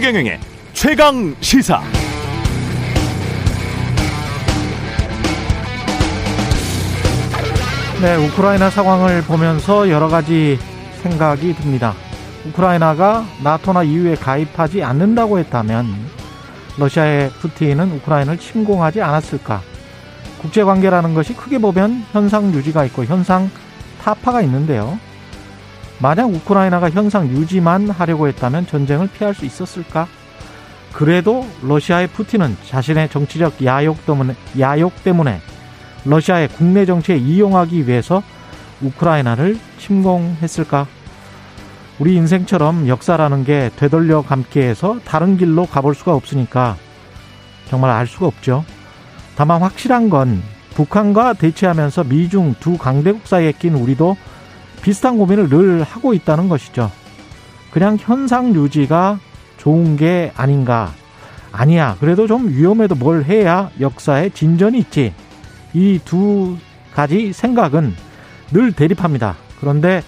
최경영의 최강 시사. 네, 우크라이나 상황을 보면서 여러 가지 생각이 듭니다. 우크라이나가 나토나 EU에 가입하지 않는다고 했다면 러시아의 푸틴은 우크라이나를 침공하지 않았을까? 국제 관계라는 것이 크게 보면 현상 유지가 있고 현상 타파가 있는데요. 만약 우크라이나가 현상 유지만 하려고 했다면 전쟁을 피할 수 있었을까? 그래도 러시아의 푸틴은 자신의 정치적 야욕 때문에, 야욕 때문에 러시아의 국내 정치에 이용하기 위해서 우크라이나를 침공했을까? 우리 인생처럼 역사라는 게 되돌려 감기 해서 다른 길로 가볼 수가 없으니까 정말 알 수가 없죠. 다만 확실한 건 북한과 대치하면서 미중 두 강대국 사이에 낀 우리도 비슷한 고민을 늘 하고 있다는 것이죠. 그냥 현상 유지가 좋은 게 아닌가. 아니야. 그래도 좀 위험해도 뭘 해야 역사에 진전이 있지. 이 두 가지 생각은 늘 대립합니다. 그런데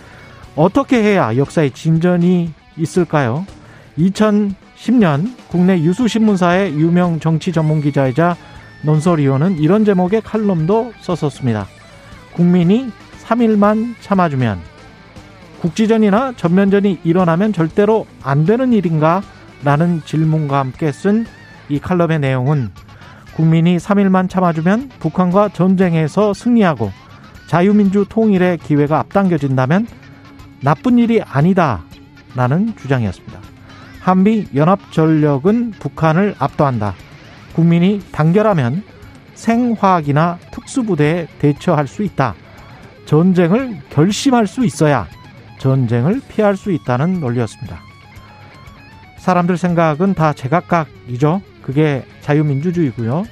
어떻게 해야 역사에 진전이 있을까요? 2010년 국내 유수신문사의 유명 정치 전문 기자이자 논설위원은 이런 제목의 칼럼도 썼었습니다. 국민이 3일만 참아주면 국지전이나 전면전이 일어나면 절대로 안 되는 일인가? 라는 질문과 함께 쓴 이 칼럼의 내용은 국민이 3일만 참아주면 북한과 전쟁에서 승리하고 자유민주 통일의 기회가 앞당겨진다면 나쁜 일이 아니다. 라는 주장이었습니다. 한미 연합전력은 북한을 압도한다. 국민이 단결하면 생화학이나 특수부대에 대처할 수 있다. 전쟁을 결심할 수 있어야 전쟁을 피할 수 있다는 논리였습니다. 사람들 생각은 다 제각각이죠. 그게 자유민주주의고요.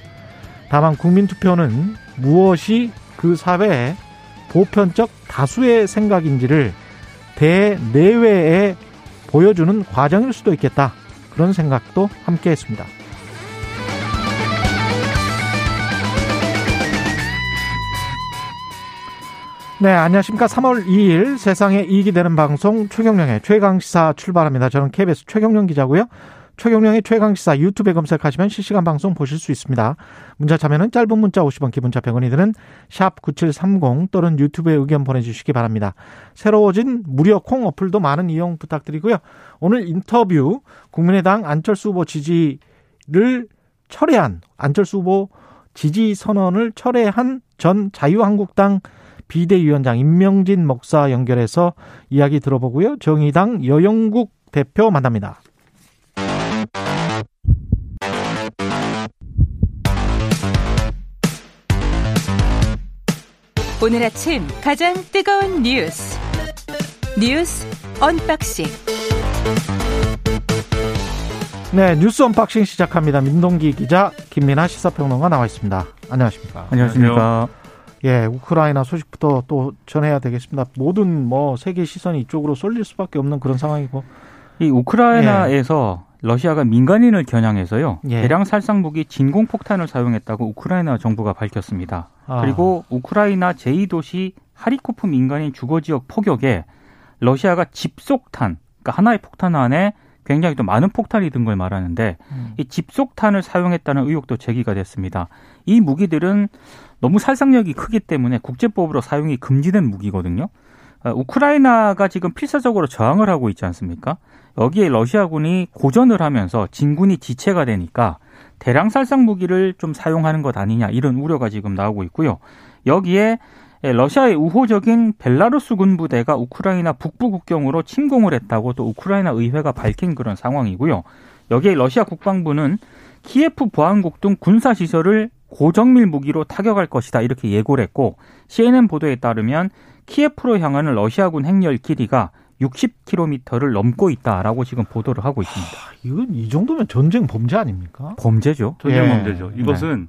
다만 국민투표는 무엇이 그 사회의 보편적 다수의 생각인지를 대내외에 보여주는 과정일 수도 있겠다. 그런 생각도 함께 했습니다. 네, 안녕하십니까. 3월 2일 세상에 이익이 되는 방송 최경령의 최강시사 출발합니다. 저는 KBS 최경령 기자고요. 최경령의 최강시사 유튜브에 검색하시면 실시간 방송 보실 수 있습니다. 문자 참여는 짧은 문자 50원, 기본자 100원이 드는 샵 9730 또는 유튜브에 의견 보내주시기 바랍니다. 새로워진 무료 콩 어플도 많은 이용 부탁드리고요. 오늘 인터뷰 국민의당 안철수 후보 지지를 철회한 안철수 후보 지지 선언을 철회한 전 자유한국당 비대위원장 임명진 목사 연결해서 이야기 들어보고요. 정의당 여영국 대표 만납니다. 오늘 아침 가장 뜨거운 뉴스 뉴스 언박싱 네 뉴스 언박싱 시작합니다. 민동기 기자 김민아 시사평론가 나와 있습니다. 안녕하십니까? 안녕하십니까? 예, 우크라이나 소식부터 또 전해야 되겠습니다. 모든 뭐 세계 시선이 이쪽으로 쏠릴 수밖에 없는 그런 상황이고. 이 우크라이나에서 예. 러시아가 민간인을 겨냥해서요 예. 대량 살상 무기 진공 폭탄을 사용했다고 우크라이나 정부가 밝혔습니다. 아. 그리고 우크라이나 제2도시 하리코프 민간인 주거 지역 포격에 러시아가 집속탄, 그러니까 하나의 폭탄 안에 굉장히 또 많은 폭탄이 든 걸 말하는데 음. 이 집속탄을 사용했다는 의혹도 제기가 됐습니다. 이 무기들은 너무 살상력이 크기 때문에 국제법으로 사용이 금지된 무기거든요. 아, 우크라이나가 지금 필사적으로 저항을 하고 있지 않습니까? 여기에 러시아군이 고전을 하면서 진군이 지체가 되니까 대량 살상 무기를 좀 사용하는 것 아니냐 이런 우려가 지금 나오고 있고요. 여기에 러시아의 우호적인 벨라루스 군부대가 우크라이나 북부 국경으로 침공을 했다고 또 우크라이나 의회가 밝힌 그런 상황이고요. 여기에 러시아 국방부는 키예프 보안국 등 군사 시설을 고정밀 무기로 타격할 것이다 이렇게 예고를 했고 CNN 보도에 따르면 키예프로 향하는 러시아군 행렬 길이가 60km를 넘고 있다라고 지금 보도를 하고 있습니다. 하, 이건 이 정도면 전쟁 범죄 아닙니까? 범죄죠. 전쟁 예. 범죄죠. 이것은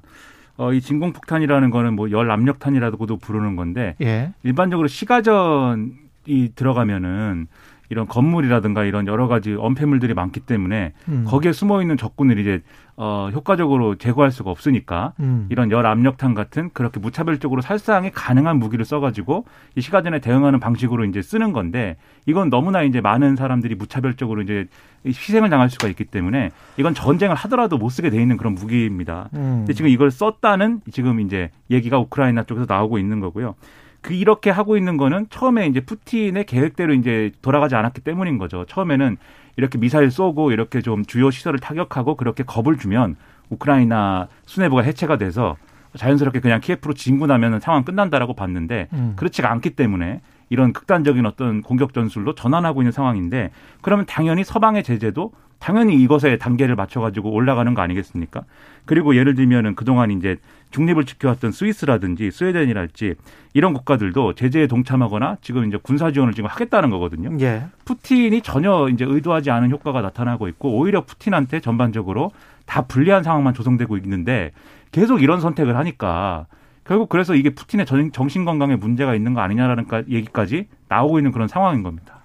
어, 이 진공폭탄이라는 거는 뭐 열 압력탄이라고도 부르는 건데 예. 일반적으로 시가전이 들어가면은 이런 건물이라든가 이런 여러 가지 언폐물들이 많기 때문에 음. 거기에 숨어 있는 적군을 이제 어 효과적으로 제거할 수가 없으니까 음. 이런 열 압력탄 같은 그렇게 무차별적으로 살상이 가능한 무기를 써가지고 이 시가전에 대응하는 방식으로 이제 쓰는 건데 이건 너무나 이제 많은 사람들이 무차별적으로 이제 희생을 당할 수가 있기 때문에 이건 전쟁을 하더라도 못 쓰게 돼 있는 그런 무기입니다. 음. 근데 지금 이걸 썼다는 지금 이제 얘기가 우크라이나 쪽에서 나오고 있는 거고요. 그 이렇게 하고 있는 거는 처음에 이제 푸틴의 계획대로 이제 돌아가지 않았기 때문인 거죠. 처음에는 이렇게 미사일 쏘고 이렇게 좀 주요 시설을 타격하고 그렇게 겁을 주면 우크라이나 수뇌부가 해체가 돼서 자연스럽게 그냥 키예프로 진군하면 상황 끝난다라고 봤는데 음. 그렇지가 않기 때문에 이런 극단적인 어떤 공격 전술로 전환하고 있는 상황인데 그러면 당연히 서방의 제재도 당연히 이것에 단계를 맞춰가지고 올라가는 거 아니겠습니까? 그리고 예를 들면은 그동안 이제 중립을 지켜왔던 스위스라든지 스웨덴이랄지 이런 국가들도 제재에 동참하거나 지금 이제 군사 지원을 지금 하겠다는 거거든요. 예. 푸틴이 전혀 이제 의도하지 않은 효과가 나타나고 있고 오히려 푸틴한테 전반적으로 다 불리한 상황만 조성되고 있는데 계속 이런 선택을 하니까 결국 그래서 이게 푸틴의 전- 정신 건강에 문제가 있는 거 아니냐라는 까- 얘기까지 나오고 있는 그런 상황인 겁니다.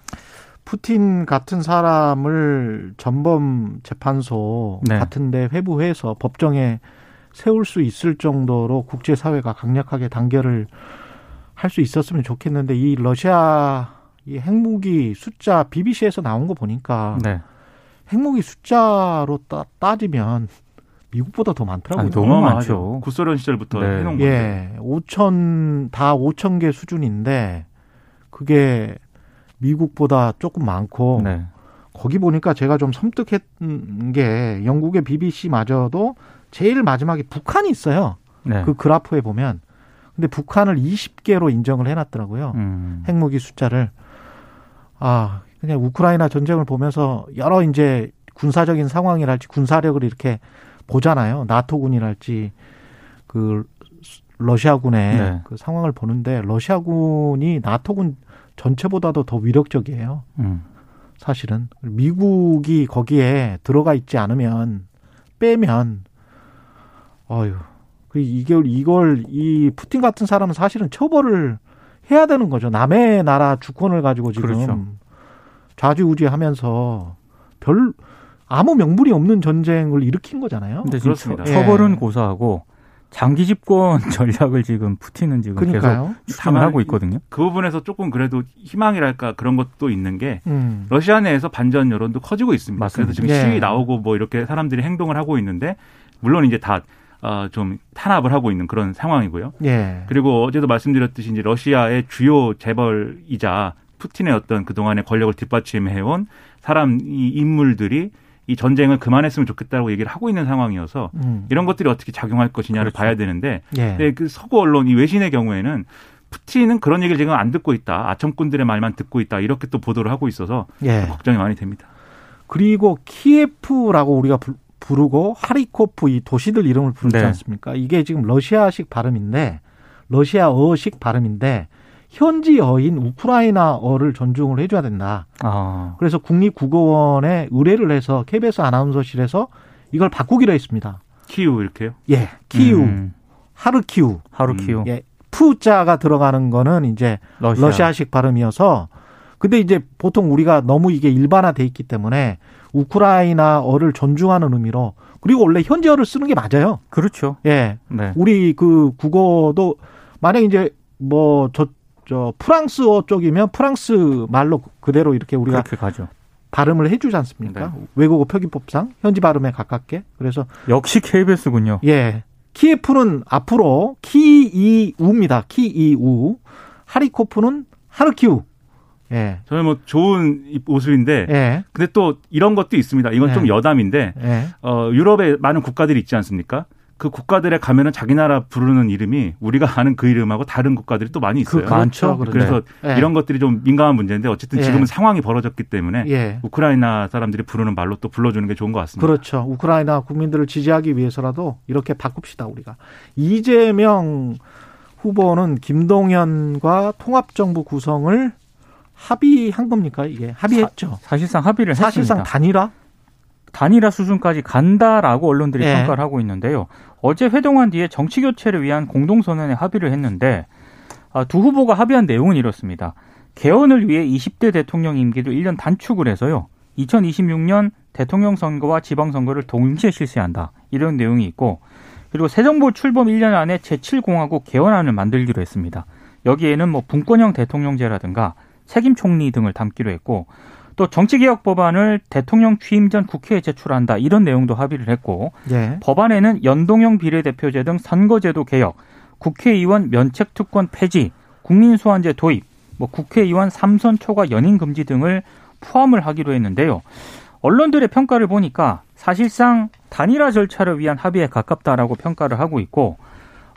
푸틴 같은 사람을 전범 재판소 네. 같은데 회부해서 법정에 세울 수 있을 정도로 국제사회가 강력하게 단결을 할 수 있었으면 좋겠는데 이 러시아 이 핵무기 숫자 BBC에서 나온 거 보니까 네. 핵무기 숫자로 따, 따지면 미국보다 더 많더라고요. 아니, 너무 많죠. 구소련 시절부터 네. 해놓은 건데. 예, 5천 다 5천 개 수준인데 그게 미국보다 조금 많고 네. 거기 보니까 제가 좀 섬뜩했던 게 영국의 BBC마저도 제일 마지막에 북한이 있어요. 네. 그 그래프에 보면 근데 북한을 20개로 인정을 해놨더라고요. 음. 핵무기 숫자를 아 그냥 우크라이나 전쟁을 보면서 여러 이제 군사적인 상황이랄지 군사력을 이렇게 보잖아요. 나토군이랄지 그 러시아군의 네. 그 상황을 보는데 러시아군이 나토군 전체보다도 더 위력적이에요. 음. 사실은 미국이 거기에 들어가 있지 않으면 빼면 어휴 그 이걸 이걸 이 푸틴 같은 사람은 사실은 처벌을 해야 되는 거죠. 남의 나라 주권을 가지고 지금 그렇죠. 좌지우지하면서 별 아무 명분이 없는 전쟁을 일으킨 거잖아요. 근데 지금 그렇습니다. 처- 예. 처벌은 고사하고 장기 집권 전략을 지금 푸틴은 지금 계속 그러니까요. 추진을 하고 있거든요. 그 부분에서 조금 그래도 희망이랄까 그런 것도 있는 게 음. 러시아 내에서 반전 여론도 커지고 있습니다. 맞습니다. 그래서 지금 예. 시위 나오고 뭐 이렇게 사람들이 행동을 하고 있는데 물론 이제 다 어, 좀 탄압을 하고 있는 그런 상황이고요. 예. 그리고 어제도 말씀드렸듯이 이제 러시아의 주요 재벌이자 푸틴의 어떤 그동안의 권력을 뒷받침해온 사람 이 인물들이 이 전쟁을 그만했으면 좋겠다고 얘기를 하고 있는 상황이어서 음. 이런 것들이 어떻게 작용할 것이냐를 그렇죠. 봐야 되는데 예. 근데 그 서구 언론 이 외신의 경우에는 푸틴은 그런 얘기를 지금 안 듣고 있다. 아첨꾼들의 말만 듣고 있다. 이렇게 또 보도를 하고 있어서 예. 걱정이 많이 됩니다. 그리고 키예프라고 우리가 부- 부르고 하리코프 이 도시들 이름을 부르지 네. 않습니까? 이게 지금 러시아식 발음인데 러시아어식 발음인데 현지 어인 우크라이나어를 존중을 해줘야 된다. 아. 그래서 국립국어원에 의뢰를 해서 KBS 아나운서실에서 이걸 바꾸기로 했습니다. 키우 이렇게요. 예, 키우, 음. 하르키우, 하루키우. 예, 푸자가 들어가는 거는 이제 러시아. 러시아 식 발음이어서 근데 이제 보통 우리가 너무 이게 일반화돼 있기 때문에 우크라이나어를 존중하는 의미로 그리고 원래 현지어를 쓰는 게 맞아요. 그렇죠. 예. 네. 우리 그 국어도 만약 이제 뭐 저 저 프랑스어 쪽이면 프랑스 말로 그대로 이렇게 우리가 그렇게 가죠. 발음을 해주지 않습니까? 외국어 표기법상 현지 발음에 가깝게. 그래서 역시 KBS군요. 예. 키예프는 앞으로 키이우입니다. 키이우. 하리코프는 하르키우. 예. 저는 뭐 좋은 이 모습인데 예. 근데 또 이런 것도 있습니다. 이건 좀 네. 여담인데 예. 어, 유럽에 많은 국가들이 있지 않습니까? 그 국가들에 가면은 자기 나라 부르는 이름이 우리가 아는 그 이름하고 다른 국가들이 또 많이 있어요. 그- 많죠. 그렇죠. 그래서 예. 이런 것들이 좀 민감한 문제인데 어쨌든 예. 지금은 상황이 벌어졌기 때문에 예. 우크라이나 사람들이 부르는 말로 또 불러주는 게 좋은 것 같습니다. 그렇죠. 우크라이나 국민들을 지지하기 위해서라도 이렇게 바꿉시다, 우리가. 이재명 후보는 김동연과 통합정부 구성을 합의한 겁니까, 이게? 합의했죠. 사 실상 합의를 사실상 했습니다. 단일화? 단일화 수준까지 간다라고 언론들이 예. 평가를 하고 있는데요. 어제 회동한 뒤에 정치 교체를 위한 공동 선언에 합의를 했는데 아, 두 후보가 합의한 내용은 이렇습니다. 개헌을 위해 20대 대통령 임기를 1년 단축을 해서요. 2026년 대통령 선거와 지방 선거를 동시에 실시한다. 이런 내용이 있고 그리고 새 정부 출범 1년 안에 제7공화국 개헌안을 만들기로 했습니다. 여기에는 뭐 분권형 대통령제라든가 책임 총리 등을 담기로 했고 또 정치개혁 법안을 대통령 취임 전 국회에 제출한다 이런 내용도 합의를 했고 예. 법안에는 연동형 비례대표제 등 선거제도 개혁, 국회의원 면책 특권 폐지, 국민소환제 도입, 뭐 국회의원 삼선 초과 연임 금지 등을 포함을 하기로 했는데요. 언론들의 평가를 보니까 사실상 단일화 절차를 위한 합의에 가깝다라고 평가를 하고 있고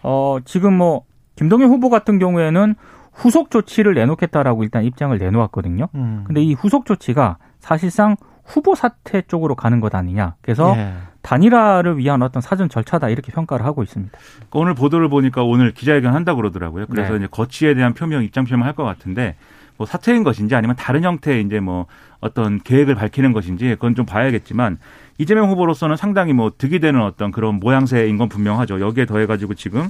어 지금 뭐 김동연 후보 같은 경우에는 후속 조치를 내놓겠다라고 일단 입장을 내놓았거든요. 음. 근데 이 후속 조치가 사실상 후보 사퇴 쪽으로 가는 것 아니냐. 그래서 예. 단일화를 위한 어떤 사전 절차다 이렇게 평가를 하고 있습니다. 오늘 보도를 보니까 오늘 기자회견 한다고 그러더라고요. 그래서 네. 이제 거치에 대한 표명, 입장 표명할 것 같은데 뭐 사퇴인 것인지 아니면 다른 형태의 이제 뭐 어떤 계획을 밝히는 것인지 그건 좀 봐야겠지만 이재명 후보로서는 상당히 뭐 득이 되는 어떤 그런 모양새인 건 분명하죠. 여기에 더해가지고 지금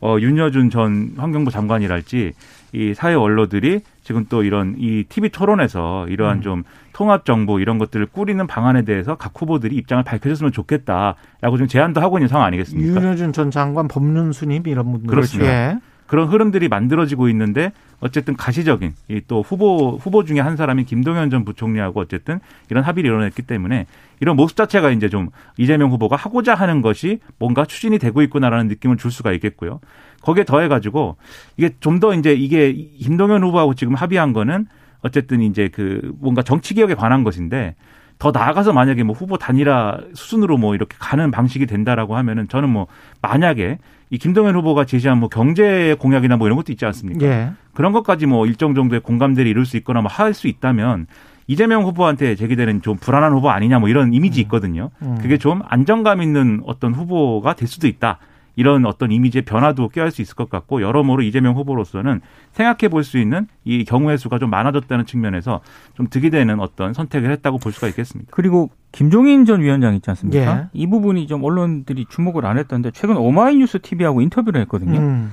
어, 윤여준 전 환경부 장관이랄지 이 사회 원로들이 지금 또 이런 이 TV 토론에서 이러한 음. 좀 통합 정부 이런 것들을 꾸리는 방안에 대해서 각 후보들이 입장을 밝혀줬으면 좋겠다라고 좀 제안도 하고 있는 상황 아니겠습니까? 윤여준 전 장관 법륜스님 이런 분들 그렇습니다. 예. 그런 흐름들이 만들어지고 있는데 어쨌든 가시적인 이 또 후보 후보 중에 한 사람이 김동연 전 부총리하고 어쨌든 이런 합의를 이뤄냈기 때문에 이런 모습 자체가 이제 좀 이재명 후보가 하고자 하는 것이 뭔가 추진이 되고 있구나라는 느낌을 줄 수가 있겠고요. 거기에 더해 가지고 이게 좀 더 이제 이게 김동연 후보하고 지금 합의한 거는 어쨌든 이제 그 뭔가 정치 개혁에 관한 것인데 더 나아가서 만약에 뭐 후보 단일화 수순으로 뭐 이렇게 가는 방식이 된다라고 하면은 저는 뭐 만약에 이 김동연 후보가 제시한 뭐 경제 공약이나 뭐 이런 것도 있지 않습니까? 예. 그런 것까지 뭐 일정 정도의 공감대를 이룰 수 있거나 뭐 할 수 있다면 이재명 후보한테 제기되는 좀 불안한 후보 아니냐 뭐 이런 이미지 있거든요. 음. 그게 좀 안정감 있는 어떤 후보가 될 수도 있다. 이런 어떤 이미지의 변화도 꾀할 수 있을 것 같고 여러모로 이재명 후보로서는 생각해 볼 수 있는 이 경우의 수가 좀 많아졌다는 측면에서 좀 득이 되는 어떤 선택을 했다고 볼 수가 있겠습니다. 그리고 김종인 전 위원장 있지 않습니까? 예. 이 부분이 좀 언론들이 주목을 안 했던데 최근 오마이뉴스 TV하고 인터뷰를 했거든요. 음.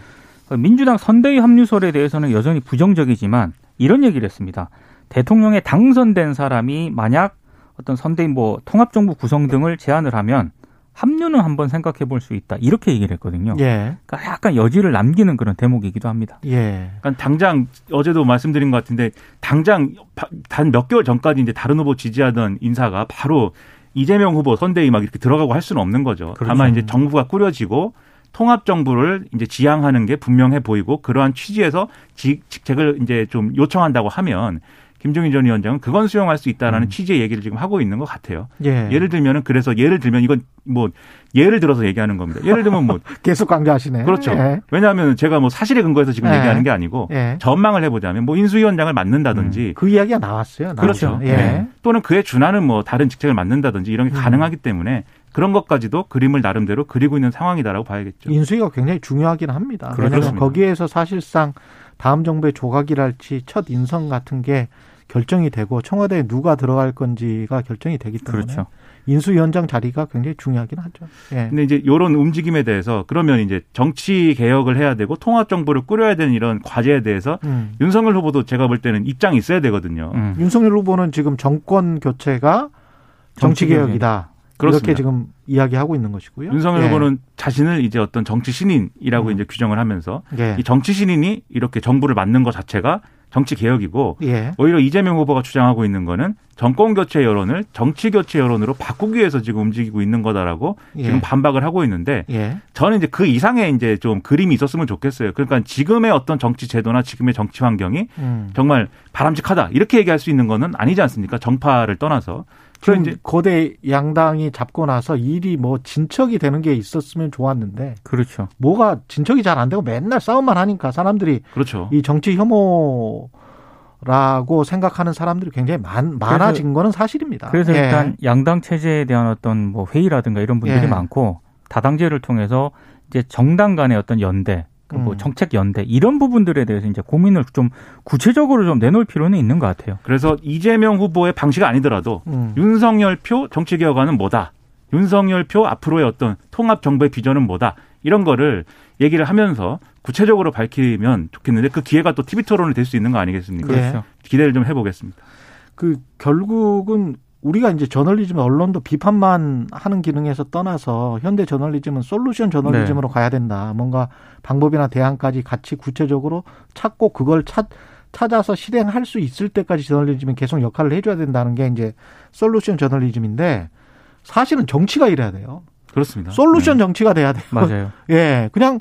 민주당 선대위 합류설에 대해서는 여전히 부정적이지만 이런 얘기를 했습니다. 대통령에 당선된 사람이 만약 어떤 선대위 뭐 통합정부 구성 등을 제안을 하면 합류는 한번 생각해 볼 수 있다. 이렇게 얘기를 했거든요. 예. 그러니까 약간 여지를 남기는 그런 대목이기도 합니다. 예. 그러니까 당장 어제도 말씀드린 것 같은데 당장 단 몇 개월 전까지 이제 다른 후보 지지하던 인사가 바로 이재명 후보 선대위 막 이렇게 들어가고 할 수는 없는 거죠. 그렇죠. 다만 이제 정부가 꾸려지고 통합 정부를 이제 지향하는 게 분명해 보이고 그러한 취지에서 직- 직책을 이제 좀 요청한다고 하면 김종인 전 위원장은 그건 수용할 수 있다라는 취지의 얘기를 지금 하고 있는 것 같아요. 예. 예를 들면은 그래서 예를 들면 이건 뭐 예를 들어서 얘기하는 겁니다. 예를 들면 뭐 계속 강조하시네. 그렇죠. 예. 왜냐하면 제가 뭐 사실에 근거해서 지금 예. 얘기하는 게 아니고 예. 전망을 해보자면 뭐 인수위원장을 맡는다든지 그 이야기가 나왔어요. 그렇죠. 나왔죠. 예. 네. 또는 그에 준하는 뭐 다른 직책을 맡는다든지 이런 게 음. 가능하기 때문에 그런 것까지도 그림을 나름대로 그리고 있는 상황이다라고 봐야겠죠. 인수위가 굉장히 중요하긴 합니다. 그렇죠. 왜냐하면. 거기에서 사실상 다음 정부의 조각이랄지 첫 인선 같은 게 결정이 되고 청와대에 누가 들어갈 건지가 결정이 되기 때문에 그렇죠. 인수위원장 자리가 굉장히 중요하긴 하죠. 예. 근데 이제 이런 움직임에 대해서 그러면 이제 정치 개혁을 해야 되고 통합 정부를 꾸려야 되는 이런 과제에 대해서 음. 윤석열 후보도 제가 볼 때는 입장이 있어야 되거든요. 음. 윤석열 후보는 지금 정권 교체가 정치 개혁이다. 그렇습니다. 이렇게 지금 이야기하고 있는 것이고요. 윤석열 예. 후보는 자신을 이제 어떤 정치 신인이라고 음. 이제 규정을 하면서 예. 이 정치 신인이 이렇게 정부를 맡는 것 자체가 정치 개혁이고 예. 오히려 이재명 후보가 주장하고 있는 거는 정권 교체 여론을 정치 교체 여론으로 바꾸기 위해서 지금 움직이고 있는 거다라고 예. 지금 반박을 하고 있는데 예. 저는 이제 그 이상의 이제 좀 그림이 있었으면 좋겠어요. 그러니까 지금의 어떤 정치 제도나 지금의 정치 환경이 음. 정말 바람직하다 이렇게 얘기할 수 있는 거는 아니지 않습니까? 정파를 떠나서 그런 지금 이제 고대 양당이 잡고 나서 일이 뭐 진척이 되는 게 있었으면 좋았는데 그렇죠. 뭐가 진척이 잘 안 되고 맨날 싸움만 하니까 사람들이 그렇죠. 이 정치 혐오 라고 생각하는 사람들이 굉장히 많, 많아진 거는 사실입니다. 그래서 예. 일단 양당 체제에 대한 어떤 뭐 회의라든가 이런 분들이 예. 많고 다당제를 통해서 이제 정당 간의 어떤 연대, 그뭐 음. 정책 연대 이런 부분들에 대해서 이제 고민을 좀 구체적으로 좀 내놓을 필요는 있는 것 같아요. 그래서 이재명 후보의 방식 아니더라도 음. 윤석열 표 정치 개혁안은 뭐다. 윤석열 표 앞으로의 어떤 통합 정부의 비전은 뭐다. 이런 거를 얘기를 하면서 구체적으로 밝히면 좋겠는데 그 기회가 또 TV 토론이 될 수 있는 거 아니겠습니까? 그렇죠. 기대를 좀 해보겠습니다. 그 결국은 우리가 이제 저널리즘 언론도 비판만 하는 기능에서 떠나서 현대 저널리즘은 솔루션 저널리즘으로 가야 된다. 뭔가 방법이나 대안까지 같이 구체적으로 찾고 그걸 찾 찾아서 실행할 수 있을 때까지 저널리즘이 계속 역할을 해줘야 된다는 게 이제 솔루션 저널리즘인데 사실은 정치가 이래야 돼요. 그렇습니다. 솔루션 정치가 돼야 돼요. 맞아요. 예, 그냥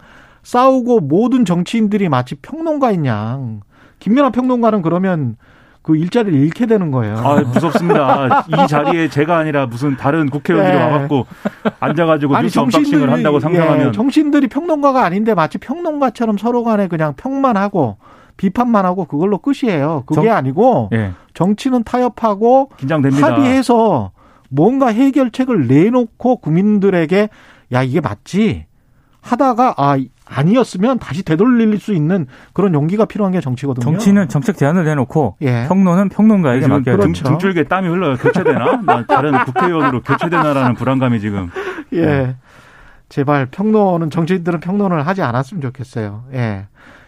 싸우고 모든 정치인들이 마치 평론가인 양. 김연아 평론가는 그러면 그 일자리를 잃게 되는 거예요. 아, 무섭습니다. 이 자리에 제가 아니라 무슨 다른 국회의원들이 네. 와갖고 앉아가지고 뉴스 언박싱을 한다고 상상하면 예, 정치인들이 평론가가 아닌데 마치 평론가처럼 서로 간에 그냥 평만 하고 비판만 하고 그걸로 끝이에요. 그게 정- 아니고 예. 정치는 타협하고 긴장됩니다. 합의해서 뭔가 해결책을 내놓고 국민들에게 야 이게 맞지 하다가 아 아니었으면 다시 되돌릴 수 있는 그런 용기가 필요한 게 정치거든요. 정치는 정책 제안을 내놓고 예. 평론은 평론가에게 지금 맡겨야 등, 그렇죠. 등줄기에 땀이 흘러요. 교체되나? 나 다른 국회의원으로 교체되나라는 불안감이 지금. 예. 제발 평론은 정치인들은 평론을 하지 않았으면 좋겠어요. 예.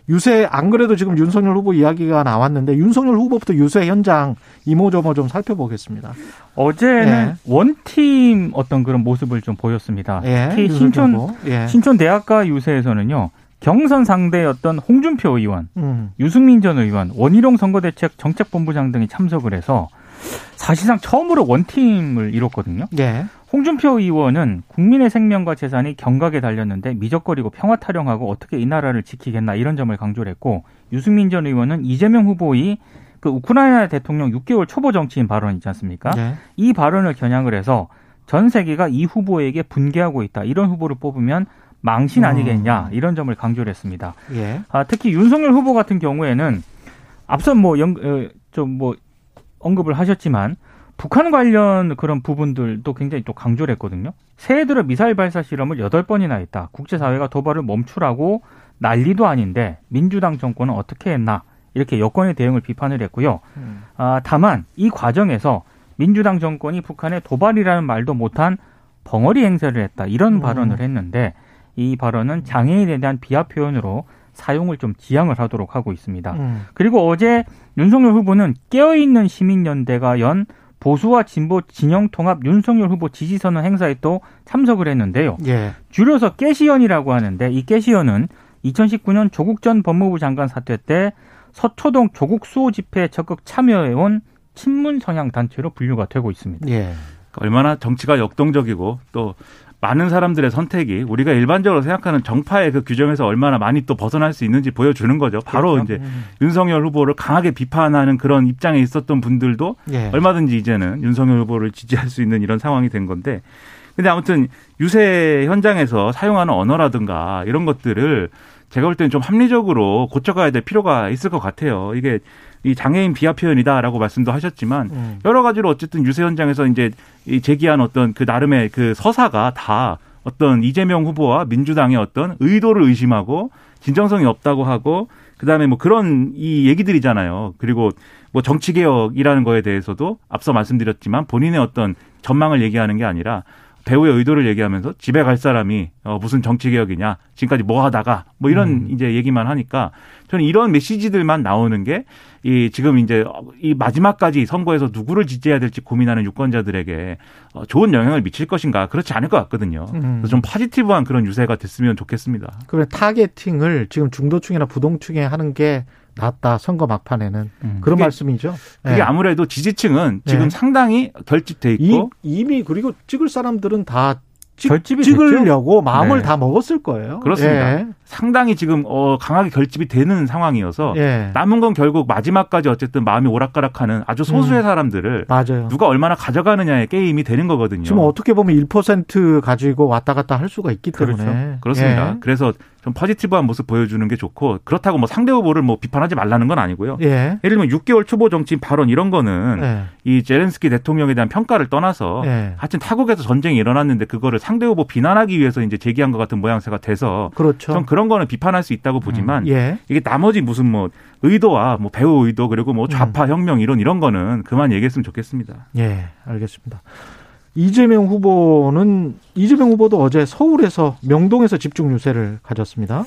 유세 안 그래도 지금 윤석열 후보 이야기가 나왔는데 윤석열 후보부터 유세 현장 이모저모 좀 살펴보겠습니다. 어제는 예. 원팀 어떤 그런 모습을 좀 보였습니다. 예. 특히 신촌. 예. 신촌 대학가 유세에서는요. 경선 상대였던 홍준표 의원, 음. 유승민 전 의원, 원희룡 선거대책 정책본부장 등이 참석을 해서 사실상 처음으로 원팀을 이뤘거든요. 예. 홍준표 의원은 국민의 생명과 재산이 경각에 달렸는데 미적거리고 평화 타령하고 어떻게 이 나라를 지키겠나 이런 점을 강조를 했고 유승민 전 의원은 이재명 후보의 그 우크라이나 대통령 6개월 초보 정치인 발언 있지 않습니까? 예. 이 발언을 겨냥을 해서 전 세계가 이 후보에게 분개하고 있다. 이런 후보를 뽑으면 망신 아니겠냐. 이런 점을 강조를 했습니다. 예. 아, 특히 윤석열 후보 같은 경우에는 앞서 뭐, 연, 어, 좀 뭐, 언급을 하셨지만 북한 관련 그런 부분들도 굉장히 또 강조를 했거든요. 새해 들어 미사일 발사 실험을 여덟 번이나 했다. 국제사회가 도발을 멈추라고 난리도 아닌데 민주당 정권은 어떻게 했나. 이렇게 여권의 대응을 비판을 했고요. 음. 아, 다만 이 과정에서 민주당 정권이 북한의 도발이라는 말도 못한 벙어리 행세를 했다. 이런 음. 발언을 했는데 이 발언은 장애인에 대한 비하 표현으로 사용을 좀 지양을 하도록 하고 있습니다. 음. 그리고 어제 윤석열 후보는 깨어있는 시민연대가 연 보수와 진보 진영 통합 윤석열 후보 지지 선언 행사에 또 참석을 했는데요. 예. 줄여서 깨시연이라고 하는데 이 깨시연은 2019년 조국 전 법무부 장관 사퇴 때 서초동 조국 수호 집회에 적극 참여해온 친문 성향 단체로 분류가 되고 있습니다. 예. 얼마나 정치가 역동적이고 또 많은 사람들의 선택이 우리가 일반적으로 생각하는 정파의 그 규정에서 얼마나 많이 또 벗어날 수 있는지 보여주는 거죠. 바로 그렇죠. 이제 윤석열 후보를 강하게 비판하는 그런 입장에 있었던 분들도 예. 얼마든지 이제는 윤석열 후보를 지지할 수 있는 이런 상황이 된 건데 근데 아무튼 유세 현장에서 사용하는 언어라든가 이런 것들을 제가 볼 때는 좀 합리적으로 고쳐가야 될 필요가 있을 것 같아요. 이게 이 장애인 비하 표현이다라고 말씀도 하셨지만 음. 여러 가지로 어쨌든 유세 현장에서 이제 이 제기한 어떤 그 나름의 그 서사가 다 어떤 이재명 후보와 민주당의 어떤 의도를 의심하고 진정성이 없다고 하고 그다음에 뭐 그런 이 얘기들이잖아요. 그리고 뭐 정치 개혁이라는 거에 대해서도 앞서 말씀드렸지만 본인의 어떤 전망을 얘기하는 게 아니라 배우의 의도를 얘기하면서 집에 갈 사람이 어 무슨 정치 개혁이냐 지금까지 뭐 하다가 뭐 이런 음. 이제 얘기만 하니까 저는 이런 메시지들만 나오는 게 이 지금 이제 이 마지막까지 선거에서 누구를 지지해야 될지 고민하는 유권자들에게 어, 좋은 영향을 미칠 것인가 그렇지 않을 것 같거든요. 음. 그래서 좀 포지티브한 그런 유세가 됐으면 좋겠습니다. 그래 타겟팅을 지금 중도층이나 부동층에 하는 게 낫다 선거 막판에는 음. 그런 그게- 말씀이죠. 그게 예. 아무래도 지지층은 지금 네. 상당히 결집돼 이, 있고 이 미 그리고 찍을 사람들은 다 찍, 결집이 찍으려고 마음을 네. 다 먹었을 거예요. 그렇습니다. 예. 상당히 지금 어 강하게 결집이 되는 상황이어서 예. 남은 건 결국 마지막까지 어쨌든 마음이 오락가락하는 아주 소수의 음. 사람들을 맞아요. 누가 얼마나 가져가느냐의 게임이 되는 거거든요. 지금 어떻게 보면 1% 가지고 왔다 갔다 할 수가 있기 때문에 그렇죠. 그렇습니다. 예. 그래서 좀 포지티브한 모습 보여주는 게 좋고 그렇다고 뭐 상대 후보를 뭐 비판하지 말라는 건 아니고요. 예. 예를 들면 6개월 초보 정치인 발언 이런 거는 예. 이 제렌스키 대통령에 대한 평가를 떠나서 예. 하여튼 타국에서 전쟁이 일어났는데 그거를 상대 후보 비난하기 위해서 이제 제기한 것 같은 모양새가 돼서 그렇죠. 그런 거는 비판할 수 있다고 보지만 예. 이게 나머지 무슨 뭐 의도와 뭐 배우 의도 그리고 뭐 좌파 혁명 이론 이런 거는 그만 얘기했으면 좋겠습니다. 예, 알겠습니다. 이재명 후보는 이재명 후보도 어제 서울에서 명동에서 집중 유세를 가졌습니다.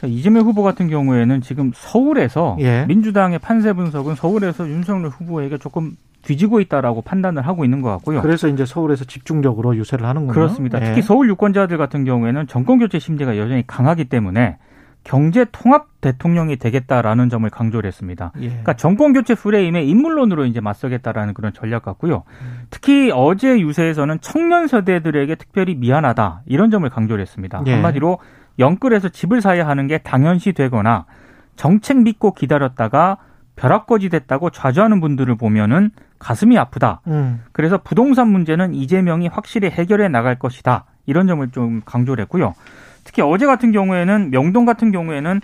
그러니까 이재명 후보 같은 경우에는 지금 서울에서 예. 민주당의 판세 분석은 서울에서 윤석열 후보에게 조금 뒤지고 있다라고 판단을 하고 있는 것 같고요. 그래서 이제 서울에서 집중적으로 유세를 하는군요. 그렇습니다. 예. 특히 서울 유권자들 같은 경우에는 정권 교체 심리가 여전히 강하기 때문에 경제 통합 대통령이 되겠다라는 점을 강조를 했습니다. 예. 그러니까 정권 교체 프레임에 인물론으로 이제 맞서겠다라는 그런 전략 같고요. 특히 어제 유세에서는 청년 세대들에게 특별히 미안하다 이런 점을 강조를 했습니다. 예. 한마디로 영끌에서 집을 사야 하는 게 당연시 되거나 정책 믿고 기다렸다가 벼락거지 됐다고 좌절하는 분들을 보면은 가슴이 아프다. 음. 그래서 부동산 문제는 이재명이 확실히 해결해 나갈 것이다. 이런 점을 좀 강조를 했고요. 특히 어제 같은 경우에는 명동 같은 경우에는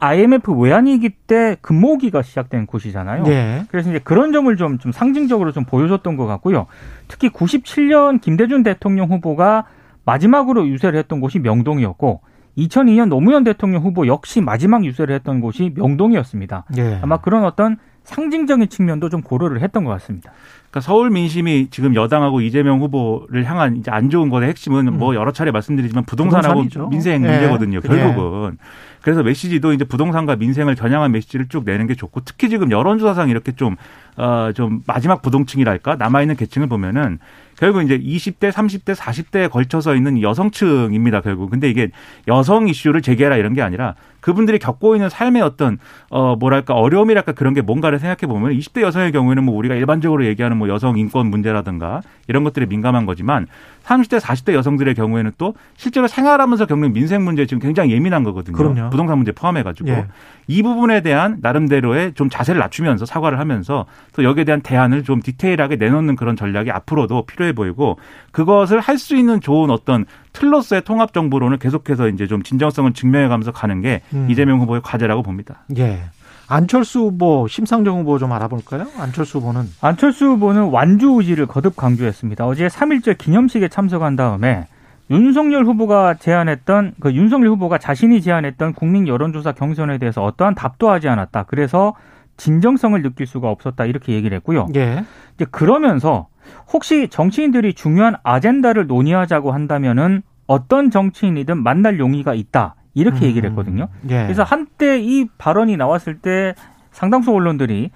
IMF 외환위기 때 금모기가 시작된 곳이잖아요. 예. 그래서 이제 그런 점을 좀, 좀 상징적으로 좀 보여줬던 것 같고요. 특히 97년 김대중 대통령 후보가 마지막으로 유세를 했던 곳이 명동이었고 2002년 노무현 대통령 후보 역시 마지막 유세를 했던 곳이 명동이었습니다. 예. 아마 그런 어떤 상징적인 측면도 좀 고려를 했던 것 같습니다. 그러니까 서울 민심이 지금 여당하고 이재명 후보를 향한 이제 안 좋은 것의 핵심은 음. 뭐 여러 차례 말씀드리지만 부동산하고 부동산이죠. 민생 예. 문제거든요. 예. 결국은. 그래서 메시지도 이제 부동산과 민생을 겨냥한 메시지를 쭉 내는 게 좋고 특히 지금 여론조사상 이렇게 좀, 어, 좀 마지막 부동층이랄까 남아 있는 계층을 보면은 결국 이제 20대, 30대, 40대에 걸쳐서 있는 여성층입니다, 결국. 근데 이게 여성 이슈를 제기해라 이런 게 아니라 그분들이 겪고 있는 삶의 어떤, 어, 뭐랄까, 어려움이랄까 그런 게 뭔가를 생각해 보면 20대 여성의 경우에는 뭐 우리가 일반적으로 얘기하는 뭐 여성 인권 문제라든가 이런 것들에 민감한 거지만 30대, 40대 여성들의 경우에는 또 실제로 생활하면서 겪는 민생 문제에 지금 굉장히 예민한 거거든요. 그럼요. 부동산 문제 포함해 가지고. 예. 이 부분에 대한 나름대로의 좀 자세를 낮추면서 사과를 하면서 또 여기에 대한 대안을 좀 디테일하게 내놓는 그런 전략이 앞으로도 필요해 보이고 그것을 할 수 있는 좋은 어떤 틀로서의 통합 정보론을 계속해서 이제 좀 진정성을 증명해 가면서 가는 게 음. 이재명 후보의 과제라고 봅니다. 예. 안철수 후보, 심상정 후보 좀 알아볼까요? 안철수 후보는 안철수 후보는 완주 의지를 거듭 강조했습니다. 어제 3.1절 기념식에 참석한 다음에 윤석열 후보가 제안했던 그 윤석열 후보가 자신이 제안했던 국민 여론조사 경선에 대해서 어떠한 답도 하지 않았다. 그래서 진정성을 느낄 수가 없었다. 이렇게 얘기를 했고요. 예. 이제 그러면서 혹시 정치인들이 중요한 아젠다를 논의하자고 한다면은 어떤 정치인이든 만날 용의가 있다. 이렇게 얘기를 했거든요. 예. 그래서 한때 이 발언이 나왔을 때 상당수 언론들이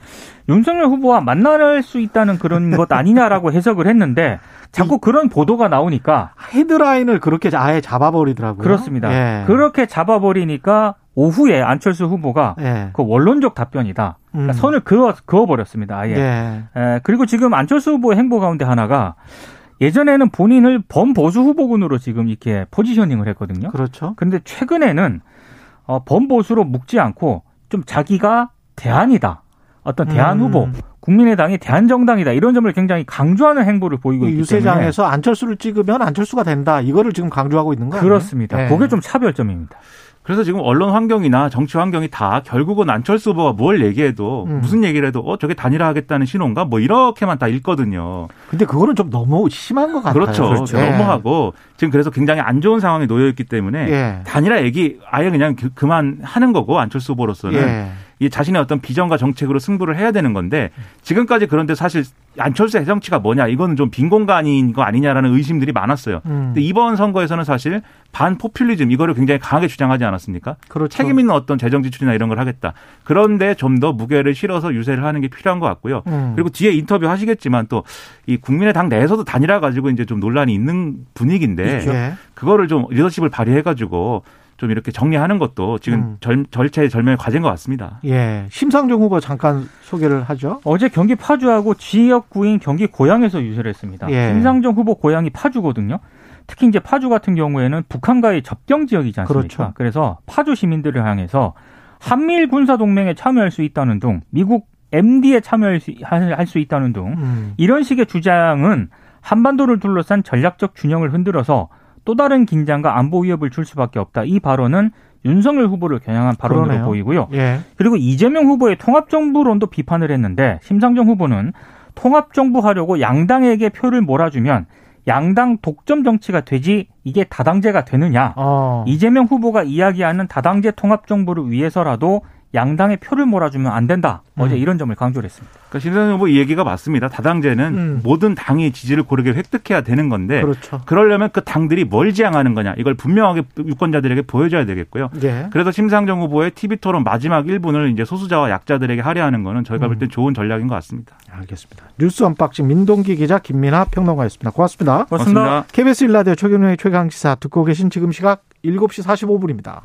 윤석열 후보와 만날 수 있다는 그런 것 아니냐라고 해석을 했는데 자꾸 그런 보도가 나오니까 헤드라인을 그렇게 아예 잡아버리더라고요. 그렇습니다. 예. 그렇게 잡아버리니까 오후에 안철수 후보가 예. 그 원론적 답변이다. 그러니까 음. 선을 그어, 그어버렸습니다. 아예. 예. 에, 그리고 지금 안철수 후보의 행보 가운데 하나가 예전에는 본인을 범보수 후보군으로 지금 이렇게 포지셔닝을 했거든요. 그렇죠. 근데 최근에는 어, 범보수로 묶지 않고 좀 자기가 대안이다. 어떤 대안 음. 후보, 국민의당이 대안정당이다. 이런 점을 굉장히 강조하는 행보를 보이고 이 있기 유세장에서 안철수를 찍으면 안철수가 된다. 이거를 지금 강조하고 있는 거예요. 그렇습니다. 예. 그게 좀 차별점입니다. 그래서 지금 언론 환경이나 정치 환경이 다 결국은 안철수 후보가 뭘 얘기해도 음. 무슨 얘기를 해도 어 저게 단일화하겠다는 신호인가 뭐 이렇게만 다 읽거든요. 근데 그거는 좀 너무 심한 것 같아요. 그렇죠. 그렇죠. 예. 너무하고 지금 그래서 굉장히 안 좋은 상황에 놓여 있기 때문에 예. 단일화 얘기 아예 그냥 그- 그만하는 거고 안철수 후보로서는 예. 이 자신의 어떤 비전과 정책으로 승부를 해야 되는 건데 지금까지 그런데 사실 안철수의 정치가 뭐냐 이거는 좀 빈 공간인 거 아니냐라는 의심들이 많았어요. 음. 근데 이번 선거에서는 사실 반 포퓰리즘 이거를 굉장히 강하게 주장하지 않았습니까? 그렇죠. 책임 있는 어떤 재정 지출이나 이런 걸 하겠다. 그런데 좀 더 무게를 실어서 유세를 하는 게 필요한 것 같고요. 음. 그리고 뒤에 인터뷰 하시겠지만 또 이 국민의당 내에서도 단일화 가지고 이제 좀 논란이 있는 분위기인데 예. 그거를 좀 리더십을 발휘해 가지고 좀 이렇게 정리하는 것도 지금 음. 절, 절차의 절명의 과제인 것 같습니다. 예. 심상정 후보 잠깐 소개를 하죠. 어제 경기 파주하고 지역구인 경기 고양에서 유세를 했습니다. 예. 김상정 후보 고향이 파주거든요. 특히 이제 파주 같은 경우에는 북한과의 접경 지역이지 않습니까? 그렇죠. 그래서 파주 시민들을 향해서 한미일 군사 동맹에 참여할 수 있다는 등 미국 MD에 참여할 수, 할 수 있다는 등 음. 이런 식의 주장은 한반도를 둘러싼 전략적 균형을 흔들어서 또 다른 긴장과 안보 위협을 줄 수밖에 없다. 이 발언은 윤석열 후보를 겨냥한 발언으로 그러네요. 보이고요. 예. 그리고 이재명 후보의 통합정부론도 비판을 했는데 심상정 후보는 통합정부 하려고 양당에게 표를 몰아주면 양당 독점 정치가 되지 이게 다당제가 되느냐. 어. 이재명 후보가 이야기하는 다당제 통합정부를 위해서라도 양당의 표를 몰아주면 안 된다. 어제 음. 이런 점을 강조를 했습니다. 그러니까 심상정 후보 이 얘기가 맞습니다. 다당제는 음. 모든 당이 지지를 고르게 획득해야 되는 건데 그렇죠. 그러려면 그 당들이 뭘 지향하는 거냐 이걸 분명하게 유권자들에게 보여줘야 되겠고요. 예. 그래서 심상정 후보의 TV 토론 마지막 1분을 이제 소수자와 약자들에게 할애하는 거는 저희가 볼 음. 땐 좋은 전략인 것 같습니다. 알겠습니다. 뉴스 언박싱 민동기 기자 김민아 평론가였습니다. 고맙습니다. 고맙습니다. KBS 일라디오 최경영의 최강시사 듣고 계신 지금 시각 7시 45분입니다.